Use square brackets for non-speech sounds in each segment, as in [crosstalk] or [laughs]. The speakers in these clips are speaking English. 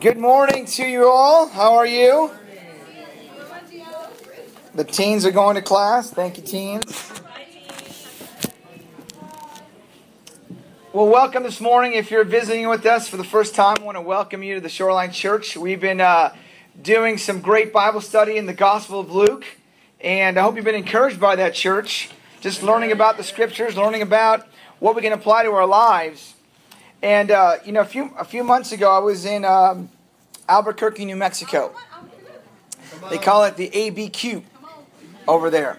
Good morning to you all. How are you? The teens are going to class. Thank you, teens. Well, welcome this morning. If you're visiting with us for the first time, I want to welcome you to the Shoreline Church. We've been uh, doing some great Bible study in the Gospel of Luke, and I hope you've been encouraged by that church. Just learning about the scriptures, learning about what we can apply to our lives. And uh, you know, a few a few months ago, I was in um, Albuquerque, New Mexico. They call it the ABQ over there.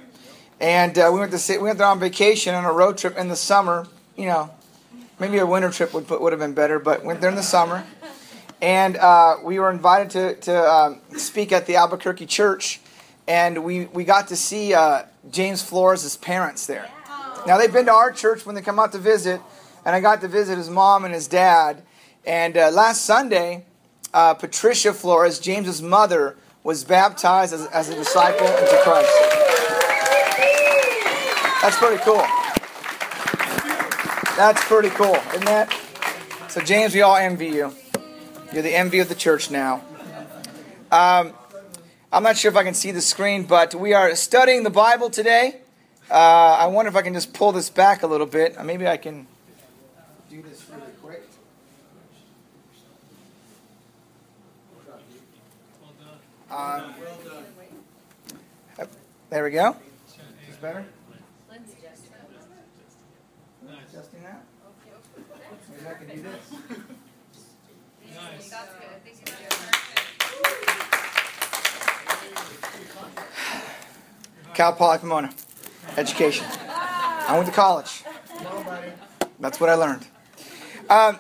And uh, we went to we went there on vacation on a road trip in the summer. You know, maybe a winter trip would would have been better, but went there in the summer. And uh, we were invited to to um, speak at the Albuquerque church, and we we got to see uh, James Flores' parents there. Now they've been to our church when they come out to visit, and I got to visit his mom and his dad. And uh, last Sunday, uh, Patricia Flores, James's mother, was baptized as, as a disciple into Christ. That's pretty cool. That's pretty cool, isn't that? So, James, we all envy you. You're the envy of the church now. Um, I'm not sure if I can see the screen, but we are studying the Bible today. Uh, I wonder if I can just pull this back a little bit. Maybe I can do this really quick. Um, there we go. Is this better? Adjusting that? Maybe I can do this. Cal Poly Pomona. Education. I went to college. That's what I learned. Um,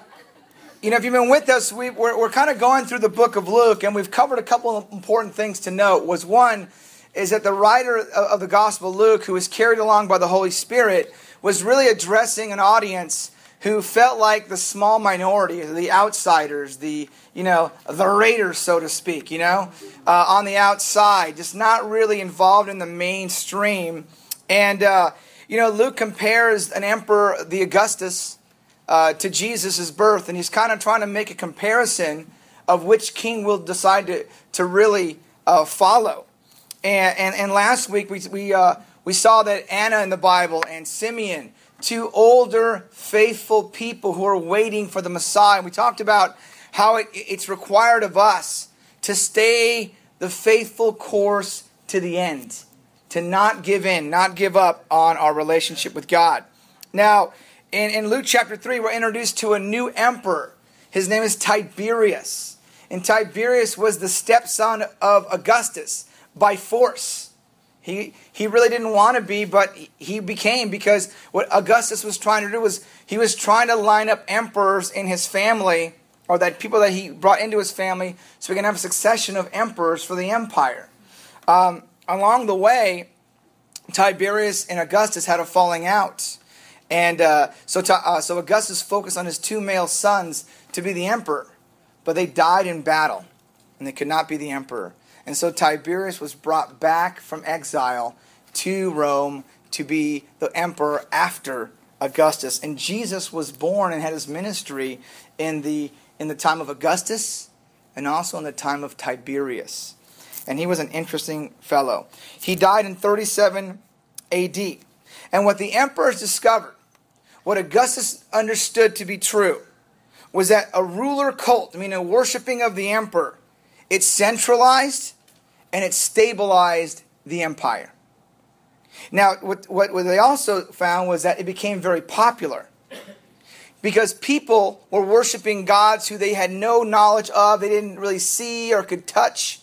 you know, if you've been with us, we, we're, we're kind of going through the book of Luke, and we've covered a couple of important things to note. Was one is that the writer of the Gospel, Luke, who was carried along by the Holy Spirit, was really addressing an audience who felt like the small minority, the outsiders, the you know the raiders, so to speak. You know, uh, on the outside, just not really involved in the mainstream. And uh, you know, Luke compares an emperor, the Augustus, uh, to Jesus' birth, and he's kind of trying to make a comparison of which king will decide to, to really uh, follow. And, and, and, last week we, we, uh, we saw that Anna in the Bible and Simeon, two older, faithful people who are waiting for the Messiah. We talked about how it, it's required of us to stay the faithful course to the end, to not give in, not give up on our relationship with God. Now, in, in Luke chapter 3, we're introduced to a new emperor. His name is Tiberius. And Tiberius was the stepson of Augustus by force. He, he really didn't want to be, but he became because what Augustus was trying to do was he was trying to line up emperors in his family, or that people that he brought into his family, so we can have a succession of emperors for the empire. Um, along the way, Tiberius and Augustus had a falling out. And uh, so, uh, so Augustus focused on his two male sons to be the emperor, but they died in battle, and they could not be the emperor. And so Tiberius was brought back from exile to Rome to be the emperor after Augustus. And Jesus was born and had his ministry in the, in the time of Augustus and also in the time of Tiberius. And he was an interesting fellow. He died in 37 AD. And what the emperors discovered, what Augustus understood to be true, was that a ruler cult, I mean, a worshiping of the emperor, it centralized and it stabilized the empire. Now, what, what, they also found was that it became very popular because people were worshiping gods who they had no knowledge of, they didn't really see or could touch.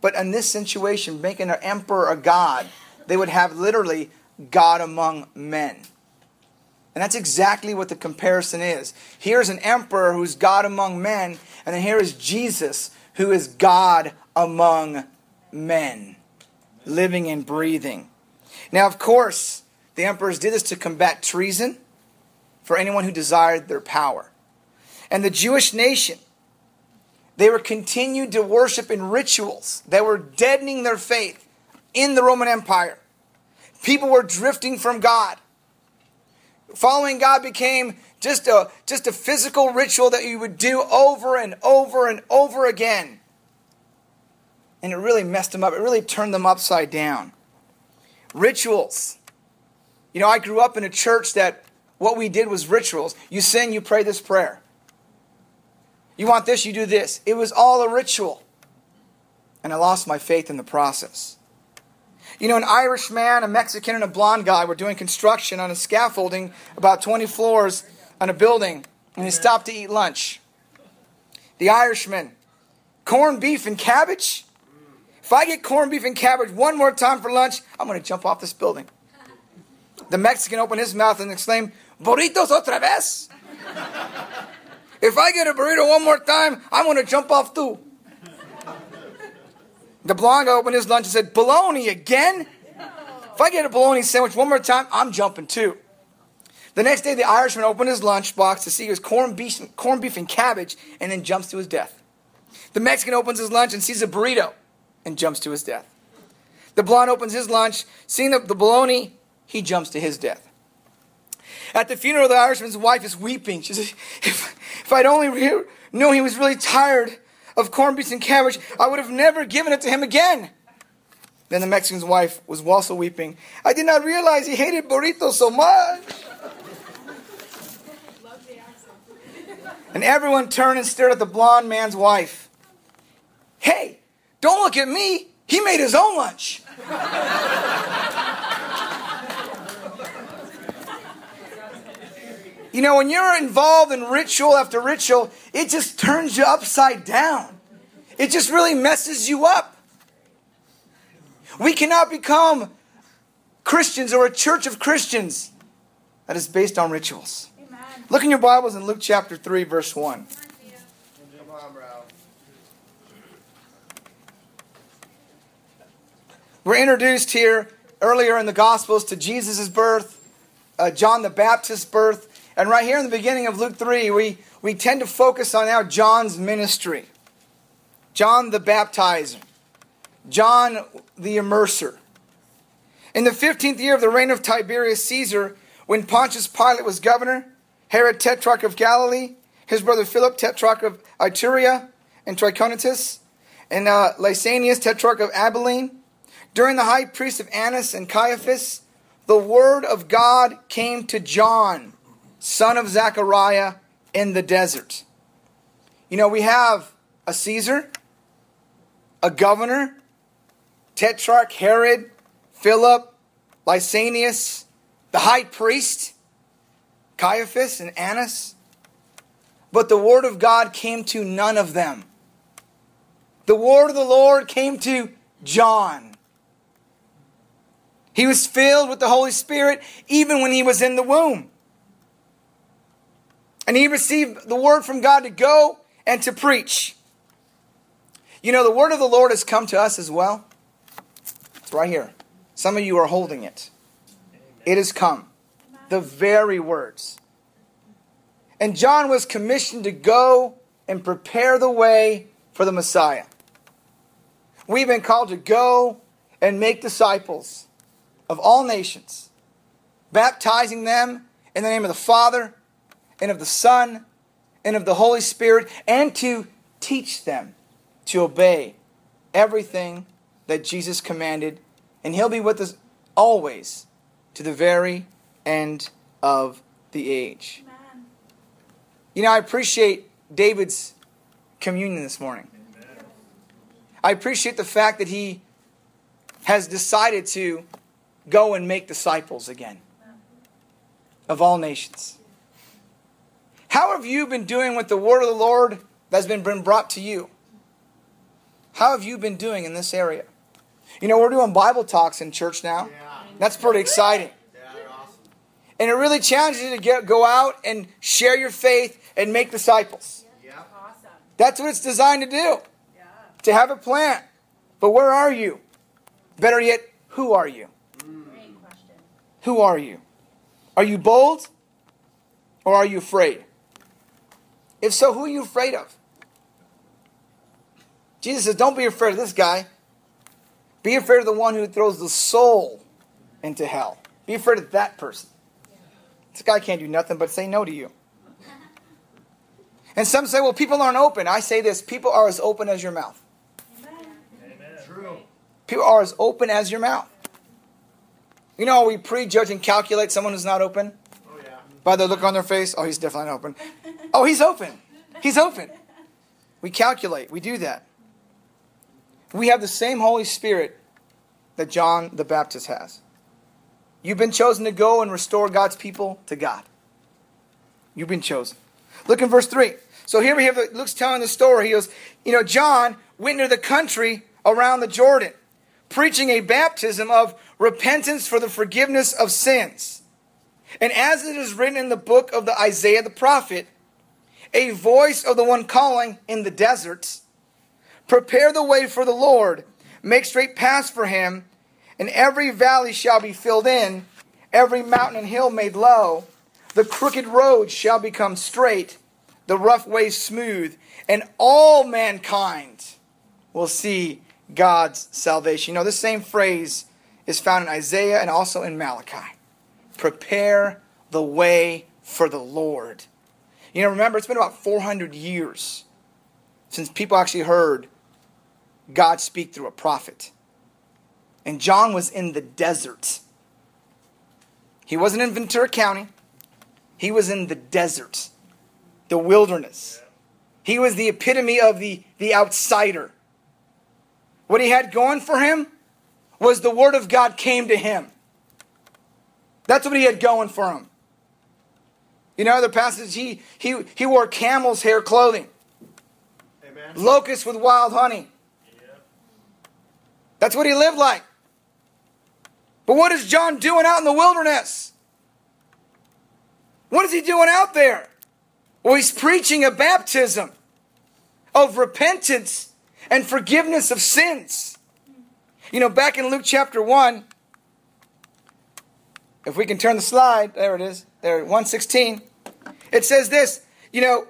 But in this situation, making an emperor a god, they would have literally God among men. And that's exactly what the comparison is. Here's an emperor who's God among men, and then here is Jesus who is God among men, living and breathing. Now, of course, the emperors did this to combat treason for anyone who desired their power. And the Jewish nation, they were continued to worship in rituals that were deadening their faith in the Roman Empire. People were drifting from God. Following God became just a, just a physical ritual that you would do over and over and over again. And it really messed them up. It really turned them upside down. Rituals. You know, I grew up in a church that what we did was rituals. You sin, you pray this prayer. You want this, you do this. It was all a ritual. And I lost my faith in the process. You know, an Irish man, a Mexican, and a blonde guy were doing construction on a scaffolding about 20 floors on a building, and they stopped to eat lunch. The Irishman, corned beef and cabbage? If I get corned beef and cabbage one more time for lunch, I'm going to jump off this building. The Mexican opened his mouth and exclaimed, Burritos otra vez? [laughs] If I get a burrito one more time, I'm going to jump off too. The blonde opened his lunch and said, Bologna again? If I get a bologna sandwich one more time, I'm jumping too. The next day, the Irishman opened his lunch box to see his corned beef, corned beef and cabbage and then jumps to his death. The Mexican opens his lunch and sees a burrito and jumps to his death. The blonde opens his lunch, seeing the, the bologna, he jumps to his death. At the funeral, the Irishman's wife is weeping. She says, If, if I'd only re- known he was really tired, of corned beef and cabbage, I would have never given it to him again. Then the Mexican's wife was also weeping. I did not realize he hated burritos so much. And everyone turned and stared at the blonde man's wife. Hey, don't look at me. He made his own lunch. You know, when you're involved in ritual after ritual, it just turns you upside down. It just really messes you up. We cannot become Christians or a church of Christians that is based on rituals. Amen. Look in your Bibles in Luke chapter 3, verse 1. We're introduced here earlier in the Gospels to Jesus' birth, uh, John the Baptist's birth, and right here in the beginning of Luke 3, we, we tend to focus on now John's ministry. John the baptizer. John the immerser. In the 15th year of the reign of Tiberius Caesar, when Pontius Pilate was governor, Herod tetrarch of Galilee, his brother Philip tetrarch of Iturea and Trachonitis, and uh, Lysanias tetrarch of Abilene, during the high priest of Annas and Caiaphas, the word of God came to John son of Zechariah, in the desert. You know, we have a Caesar, a governor, Tetrarch Herod, Philip, Lysanias, the high priest, Caiaphas, and Annas. But the word of God came to none of them. The word of the Lord came to John. He was filled with the Holy Spirit even when he was in the womb. And he received the word from God to go and to preach. You know, the word of the Lord has come to us as well. It's right here. Some of you are holding it. It has come. The very words. And John was commissioned to go and prepare the way for the Messiah. We've been called to go and make disciples of all nations, baptizing them in the name of the Father and of the Son and of the Holy Spirit, and to teach them to obey everything that Jesus commanded. And He'll be with us always to the very end of the age. Amen. You know, I appreciate David's communion this morning. Amen. I appreciate the fact that he has decided to go and make disciples again of all nations. How have you been doing with the word of the Lord that's been brought to you? How have you been doing in this area? You know, we're doing Bible talks in church now. That's pretty exciting. And it really challenges you to get, go out and share your faith and make disciples. Yeah. That's what it's designed to do. Yeah. To have a plan. But where are you? Better yet, who are you? Mm. Who are you? Are you bold or are you afraid? If so, who are you afraid of? Jesus says, Don't be afraid of this guy. Be afraid of the one who throws the soul into hell. Be afraid of that person. This guy can't do nothing but say no to you. And some say, well, people aren't open. I say this people are as open as your mouth. People are as open as your mouth. You know, we prejudge and calculate someone who's not open. By the look on their face. Oh, he's definitely not open. Oh, he's open. He's open. We calculate. We do that. We have the same Holy Spirit that John the Baptist has. You've been chosen to go and restore God's people to God. You've been chosen. Look in verse 3. So here we have Luke's telling the story. He goes, You know, John went into the country around the Jordan, preaching a baptism of repentance for the forgiveness of sins. And as it is written in the book of the Isaiah the prophet, a voice of the one calling in the deserts, prepare the way for the Lord, make straight paths for him, and every valley shall be filled in, every mountain and hill made low. The crooked road shall become straight, the rough ways smooth, and all mankind will see God's salvation. You know, this same phrase is found in Isaiah and also in Malachi. Prepare the way for the Lord. You know, remember, it's been about 400 years since people actually heard God speak through a prophet. And John was in the desert. He wasn't in Ventura County, he was in the desert, the wilderness. He was the epitome of the, the outsider. What he had going for him was the Word of God came to him. That's what he had going for him. You know, the passage, he, he, he wore camel's hair clothing, Amen. locusts with wild honey. That's what he lived like. But what is John doing out in the wilderness? What is he doing out there? Well, he's preaching a baptism of repentance and forgiveness of sins. You know, back in Luke chapter 1, if we can turn the slide, there it is, there, 116, it says this, you know,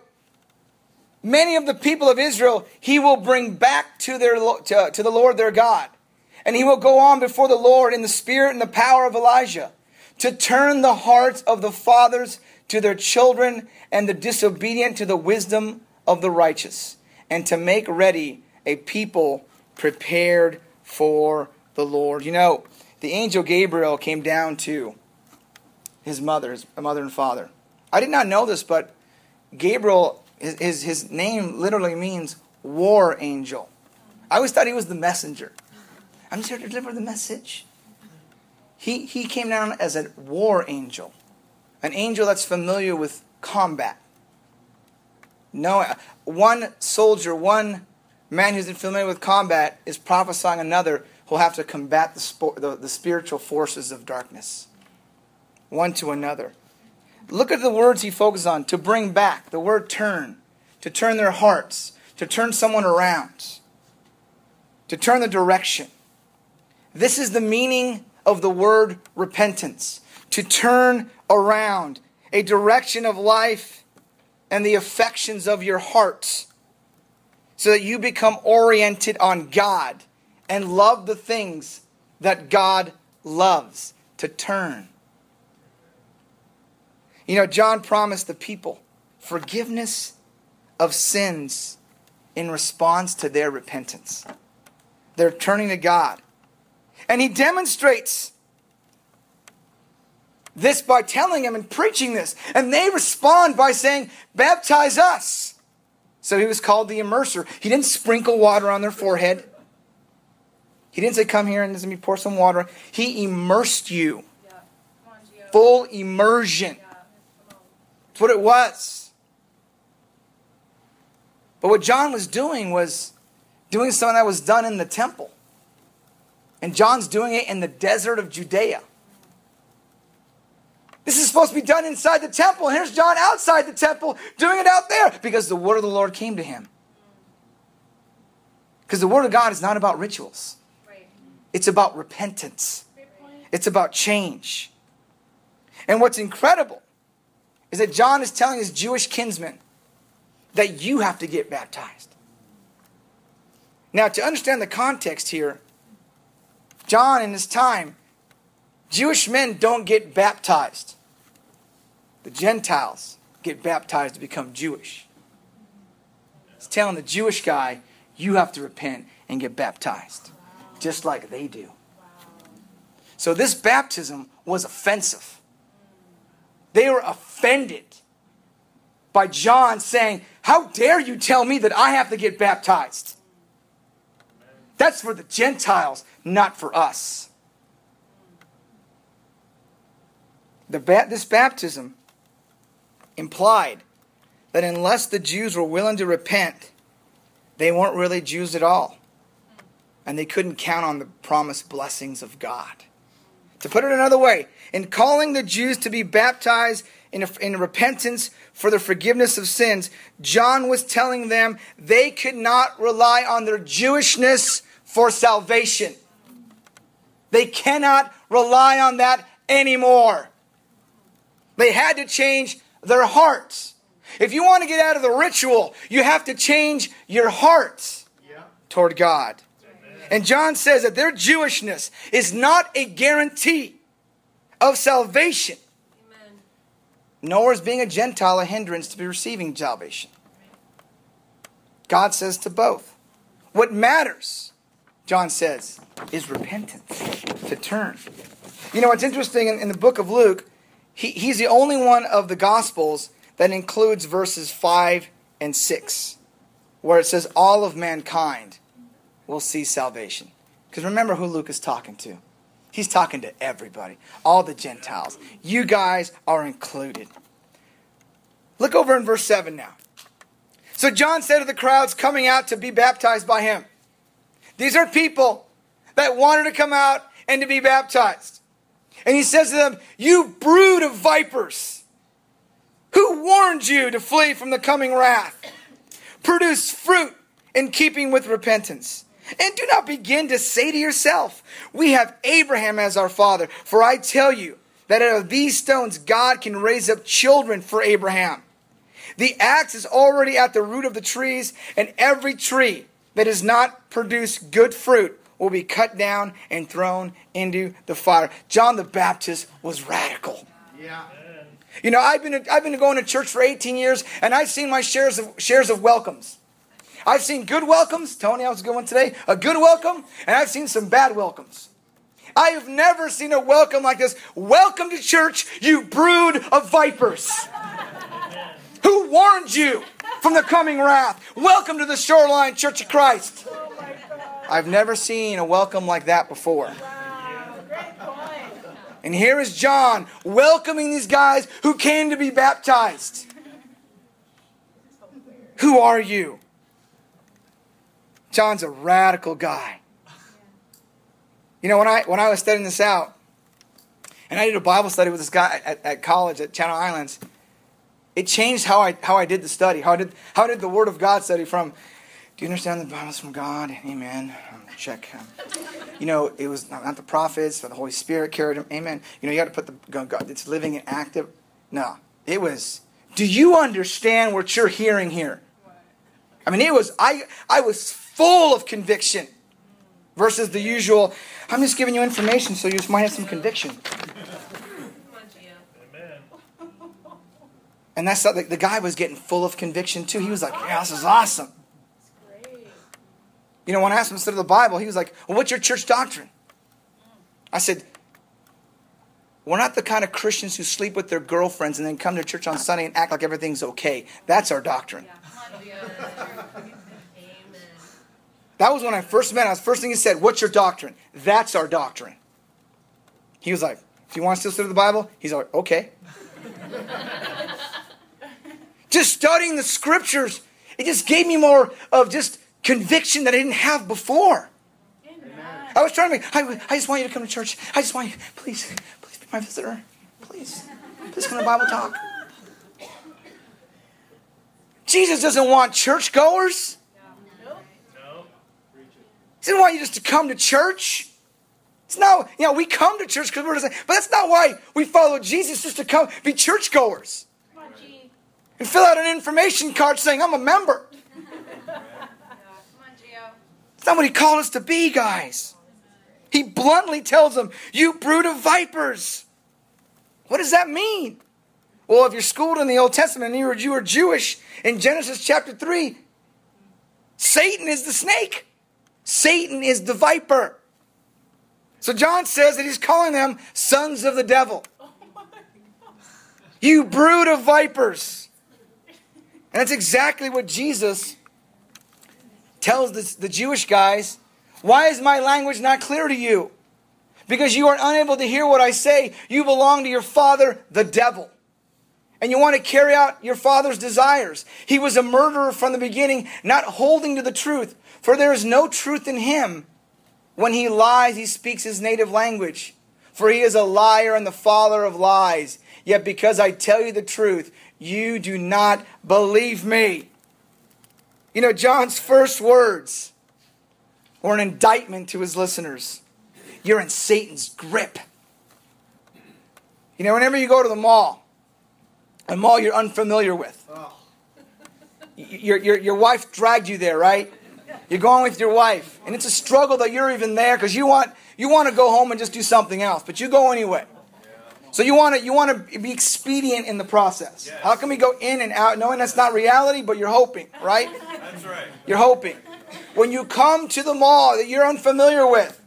many of the people of Israel he will bring back to, their, to, to the Lord their God. And he will go on before the Lord in the spirit and the power of Elijah to turn the hearts of the fathers to their children and the disobedient to the wisdom of the righteous, and to make ready a people prepared for the Lord. You know, the angel Gabriel came down to his mother, his mother and father. I did not know this, but Gabriel, his, his name literally means war angel. I always thought he was the messenger. I'm just here to deliver the message. He, he came down as a war angel, an angel that's familiar with combat. No, one soldier, one man who's familiar with combat is prophesying another who'll have to combat the, spo- the, the spiritual forces of darkness, one to another. Look at the words he focuses on to bring back, the word turn, to turn their hearts, to turn someone around, to turn the direction. This is the meaning of the word repentance to turn around, a direction of life and the affections of your heart so that you become oriented on God and love the things that God loves to turn. You know, John promised the people forgiveness of sins in response to their repentance. They're turning to God. And he demonstrates this by telling them and preaching this. And they respond by saying, Baptize us. So he was called the immerser. He didn't sprinkle water on their forehead. He didn't say, Come here and let me pour some water. He immersed you. Full immersion. That's what it was. But what John was doing was doing something that was done in the temple. And John's doing it in the desert of Judea. This is supposed to be done inside the temple. Here's John outside the temple doing it out there because the word of the Lord came to him. Because the word of God is not about rituals, it's about repentance, it's about change. And what's incredible is that John is telling his Jewish kinsmen that you have to get baptized. Now, to understand the context here, John in his time, Jewish men don't get baptized. the Gentiles get baptized to become Jewish. He's telling the Jewish guy, you have to repent and get baptized, just like they do. So this baptism was offensive. They were offended by John saying, How dare you tell me that I have to get baptized? That's for the Gentiles, not for us. The ba- this baptism implied that unless the Jews were willing to repent, they weren't really Jews at all. And they couldn't count on the promised blessings of God. To put it another way, in calling the Jews to be baptized in, in repentance for the forgiveness of sins, John was telling them they could not rely on their Jewishness for salvation. They cannot rely on that anymore. They had to change their hearts. If you want to get out of the ritual, you have to change your hearts yeah. toward God. And John says that their Jewishness is not a guarantee of salvation, Amen. nor is being a Gentile a hindrance to be receiving salvation. God says to both. What matters, John says, is repentance, to turn. You know, what's interesting in, in the book of Luke, he, he's the only one of the Gospels that includes verses 5 and 6, where it says, All of mankind will see salvation. Because remember who Luke is talking to. He's talking to everybody, all the Gentiles. You guys are included. Look over in verse 7 now. So John said to the crowds coming out to be baptized by him, These are people that wanted to come out and to be baptized. And he says to them, You brood of vipers, who warned you to flee from the coming wrath? Produce fruit in keeping with repentance. And do not begin to say to yourself, We have Abraham as our father. For I tell you that out of these stones God can raise up children for Abraham. The axe is already at the root of the trees, and every tree that does not produce good fruit will be cut down and thrown into the fire. John the Baptist was radical. Yeah. You know, I've been I've been going to church for 18 years, and I've seen my shares of shares of welcomes. I've seen good welcomes. Tony, I was one today. A good welcome, and I've seen some bad welcomes. I have never seen a welcome like this. Welcome to church, you brood of vipers. Who warned you from the coming wrath? Welcome to the Shoreline Church of Christ. I've never seen a welcome like that before. And here is John welcoming these guys who came to be baptized. Who are you? John's a radical guy. You know, when I when I was studying this out, and I did a Bible study with this guy at, at college at Channel Islands, it changed how I how I did the study. How I did how I did the Word of God study from do you understand the Bible's from God? Amen. Check. You know, it was not, not the prophets, but the Holy Spirit carried them. Amen. You know, you got to put the God. It's living and active. No, it was. Do you understand what you're hearing here? I mean, it was. I I was full of conviction, versus the usual. I'm just giving you information so you might have some conviction. And that's the, the guy was getting full of conviction too. He was like, "Yeah, this is awesome." You know, when I asked him to study the Bible, he was like, Well, what's your church doctrine? I said, We're not the kind of Christians who sleep with their girlfriends and then come to church on Sunday and act like everything's okay. That's our doctrine. That was when I first met him. The first thing he said, What's your doctrine? That's our doctrine. He was like, If you want to still study the Bible, he's like, Okay. [laughs] just studying the scriptures, it just gave me more of just conviction that I didn't have before. Amen. I was trying to make, I, I just want you to come to church. I just want you, please, please be my visitor. Please. Please come to Bible talk. Jesus doesn't want churchgoers. Doesn't want you just to come to church. It's not, you know, we come to church because we're just, but that's not why we follow Jesus, just to come be churchgoers. And fill out an information card saying, I'm a member. [laughs] It's not what he called us to be, guys. He bluntly tells them, You brood of vipers. What does that mean? Well, if you're schooled in the Old Testament and you were, you were Jewish, in Genesis chapter 3, Satan is the snake. Satan is the viper. So John says that he's calling them sons of the devil. You brood of vipers. And that's exactly what Jesus tells the, the Jewish guys. Why is my language not clear to you? Because you are unable to hear what I say. You belong to your father, the devil. And you want to carry out your father's desires. He was a murderer from the beginning, not holding to the truth. For there is no truth in him. When he lies, he speaks his native language. For he is a liar and the father of lies. Yet because I tell you the truth, you do not believe me. You know, John's first words were an indictment to his listeners. You're in Satan's grip. You know, whenever you go to the mall, a mall you're unfamiliar with, oh. your, your, your wife dragged you there, right? You're going with your wife, and it's a struggle that you're even there because you want you want to go home and just do something else, but you go anyway. So you want to you want to be expedient in the process. Yes. How can we go in and out knowing that's not reality, but you're hoping, right? That's right. You're hoping. When you come to the mall that you're unfamiliar with,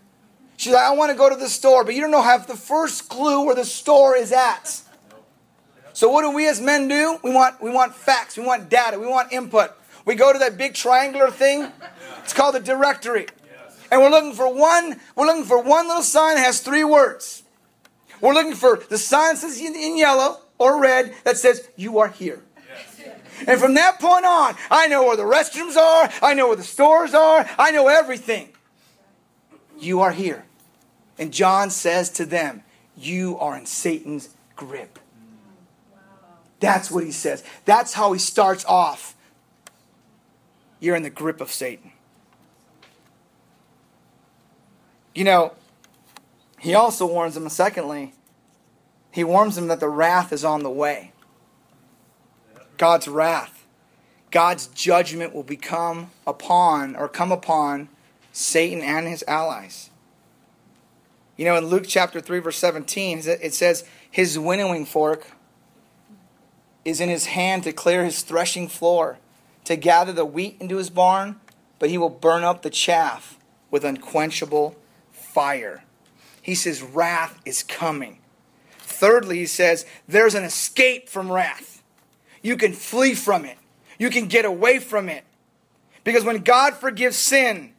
she's like, I want to go to the store, but you don't know have the first clue where the store is at. So what do we as men do? We want we want facts, we want data, we want input. We go to that big triangular thing. It's called the directory. And we're looking for one, we're looking for one little sign that has three words. We're looking for the sign says in yellow or red that says, You are here. And from that point on, I know where the restrooms are, I know where the stores are, I know everything. You are here. And John says to them, You are in Satan's grip. That's what he says. That's how he starts off. You're in the grip of Satan. You know, he also warns them, secondly, he warns them that the wrath is on the way. God's wrath. God's judgment will become upon or come upon Satan and his allies. You know, in Luke chapter 3, verse 17, it says, His winnowing fork is in his hand to clear his threshing floor, to gather the wheat into his barn, but he will burn up the chaff with unquenchable fire. He says, wrath is coming. Thirdly, he says, there's an escape from wrath. You can flee from it, you can get away from it. Because when God forgives sin,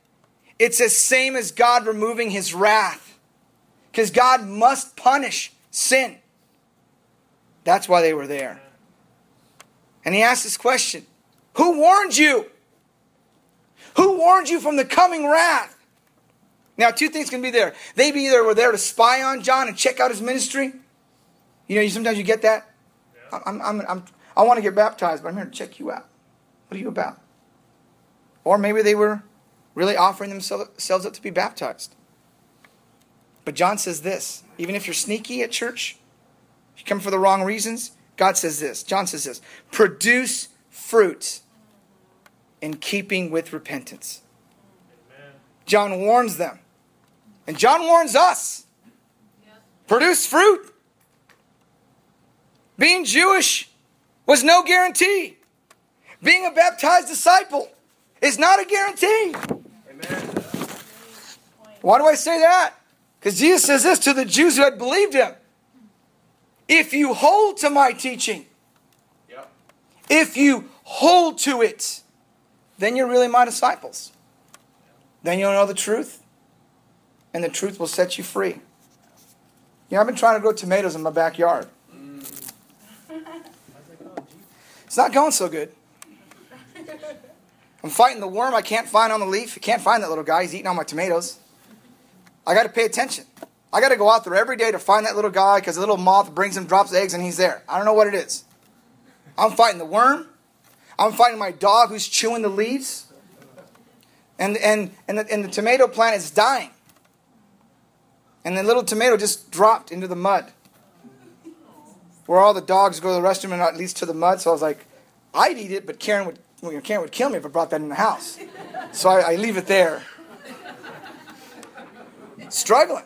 it's the same as God removing his wrath. Because God must punish sin. That's why they were there. And he asked this question Who warned you? Who warned you from the coming wrath? Now, two things can be there. They be either were there to spy on John and check out his ministry. You know, you, sometimes you get that. Yeah. I'm, I'm, I'm, i want to get baptized, but I'm here to check you out. What are you about? Or maybe they were really offering themselves up to be baptized. But John says this even if you're sneaky at church, if you come for the wrong reasons, God says this. John says this produce fruit in keeping with repentance. Amen. John warns them and John warns us produce fruit. Being Jewish was no guarantee. Being a baptized disciple is not a guarantee. Amen. Why do I say that? Because Jesus says this to the Jews who had believed him. If you hold to my teaching, yep. if you hold to it, then you're really my disciples. Then you'll know the truth, and the truth will set you free. You know, I've been trying to grow tomatoes in my backyard. Mm. It's not going so good. I'm fighting the worm I can't find on the leaf. I can't find that little guy. He's eating all my tomatoes. I got to pay attention. I got to go out there every day to find that little guy because a little moth brings him, drops eggs, and he's there. I don't know what it is. I'm fighting the worm. I'm fighting my dog who's chewing the leaves. And, and, and, the, and the tomato plant is dying. And the little tomato just dropped into the mud. Where all the dogs go to the restroom and not least to the mud. So I was like, I'd eat it, but Karen would, well, Karen would kill me if I brought that in the house. So I, I leave it there. Struggling.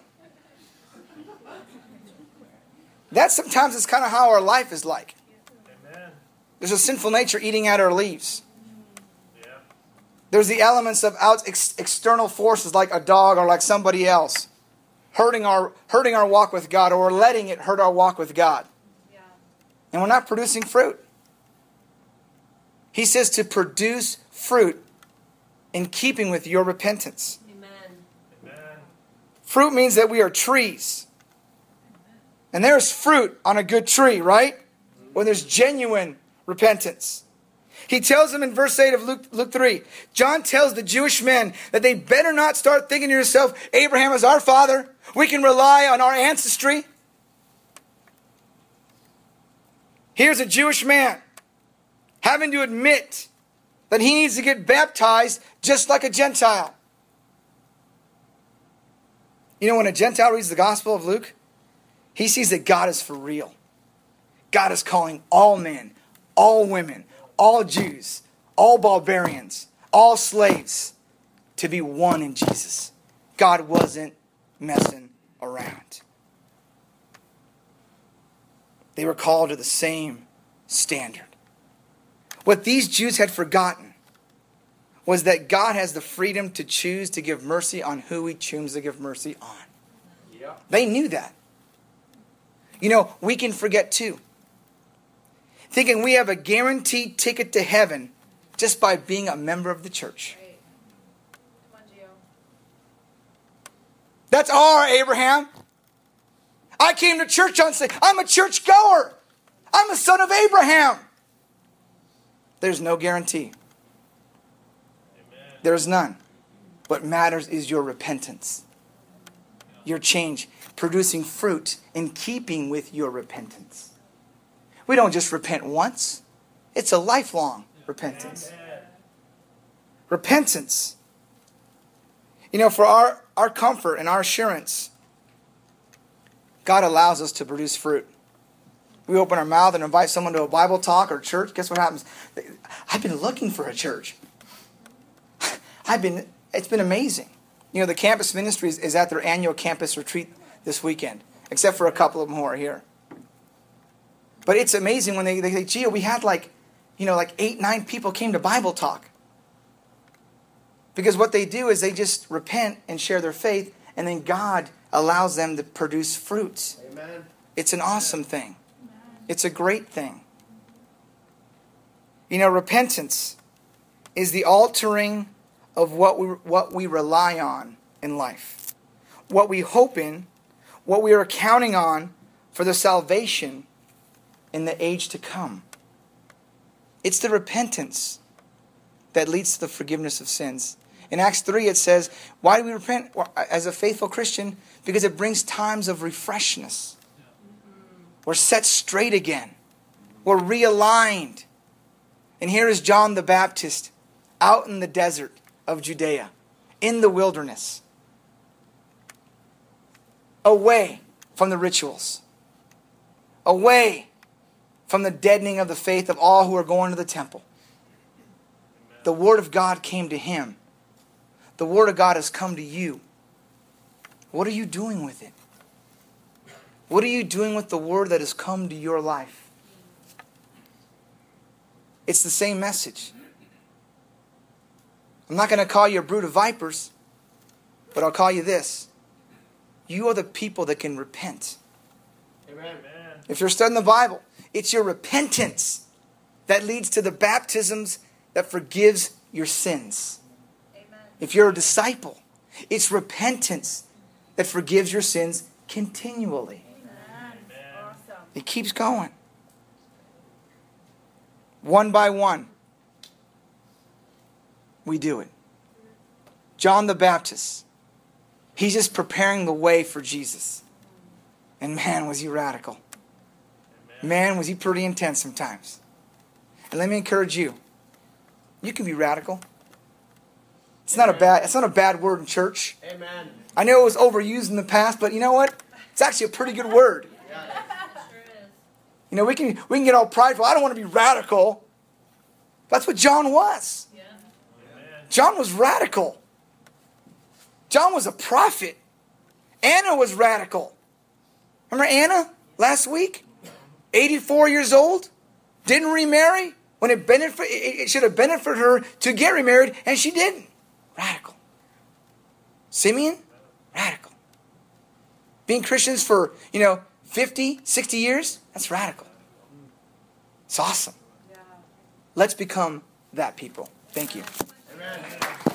That sometimes is kind of how our life is like. There's a sinful nature eating at our leaves. There's the elements of out ex, external forces like a dog or like somebody else hurting our hurting our walk with God or letting it hurt our walk with God. Yeah. And we're not producing fruit. He says to produce fruit in keeping with your repentance. Amen. Amen. Fruit means that we are trees. And there's fruit on a good tree, right? When there's genuine repentance. He tells them in verse 8 of Luke, Luke 3, John tells the Jewish men that they better not start thinking to yourself, Abraham is our father. We can rely on our ancestry. Here's a Jewish man having to admit that he needs to get baptized just like a Gentile. You know, when a Gentile reads the Gospel of Luke, he sees that God is for real. God is calling all men, all women, all Jews, all barbarians, all slaves to be one in Jesus. God wasn't messing around. They were called to the same standard. What these Jews had forgotten was that God has the freedom to choose to give mercy on who he chooses to give mercy on. Yeah. They knew that. You know, we can forget too thinking we have a guaranteed ticket to heaven just by being a member of the church. That's our Abraham. I came to church on Sunday. I'm a church goer. I'm a son of Abraham. There's no guarantee. Amen. There's none. What matters is your repentance, your change, producing fruit in keeping with your repentance. We don't just repent once, it's a lifelong repentance. Repentance. You know, for our, our comfort and our assurance, God allows us to produce fruit. We open our mouth and invite someone to a Bible talk or church. Guess what happens? I've been looking for a church. I've been, it's been amazing. You know, the campus ministry is, is at their annual campus retreat this weekend, except for a couple of them who are here. But it's amazing when they, they say, Gio, we had like, you know, like eight, nine people came to Bible talk. Because what they do is they just repent and share their faith, and then God allows them to produce fruits. Amen. It's an awesome thing. It's a great thing. You know, repentance is the altering of what we, what we rely on in life, what we hope in, what we are counting on for the salvation in the age to come. It's the repentance that leads to the forgiveness of sins. In Acts 3, it says, Why do we repent as a faithful Christian? Because it brings times of refreshness. We're set straight again, we're realigned. And here is John the Baptist out in the desert of Judea, in the wilderness, away from the rituals, away from the deadening of the faith of all who are going to the temple. The Word of God came to him. The Word of God has come to you. What are you doing with it? What are you doing with the Word that has come to your life? It's the same message. I'm not going to call you a brood of vipers, but I'll call you this. You are the people that can repent. Amen. If you're studying the Bible, it's your repentance that leads to the baptisms that forgives your sins. Amen. If you're a disciple, it's repentance that forgives your sins continually. Awesome. It keeps going. One by one, we do it. John the Baptist, he's just preparing the way for Jesus. And man, was he radical. Man, was he pretty intense sometimes. And let me encourage you. You can be radical. It's Amen. not a bad it's not a bad word in church. Amen. I know it was overused in the past, but you know what? It's actually a pretty good word. [laughs] You know, we can we can get all prideful. I don't want to be radical. That's what John was. John was radical. John was a prophet. Anna was radical. Remember Anna last week? 84 years old, didn't remarry when it, benefit, it should have benefited her to get remarried, and she didn't. Radical. Simeon, radical. Being Christians for, you know, 50, 60 years, that's radical. It's awesome. Let's become that people. Thank you. Amen.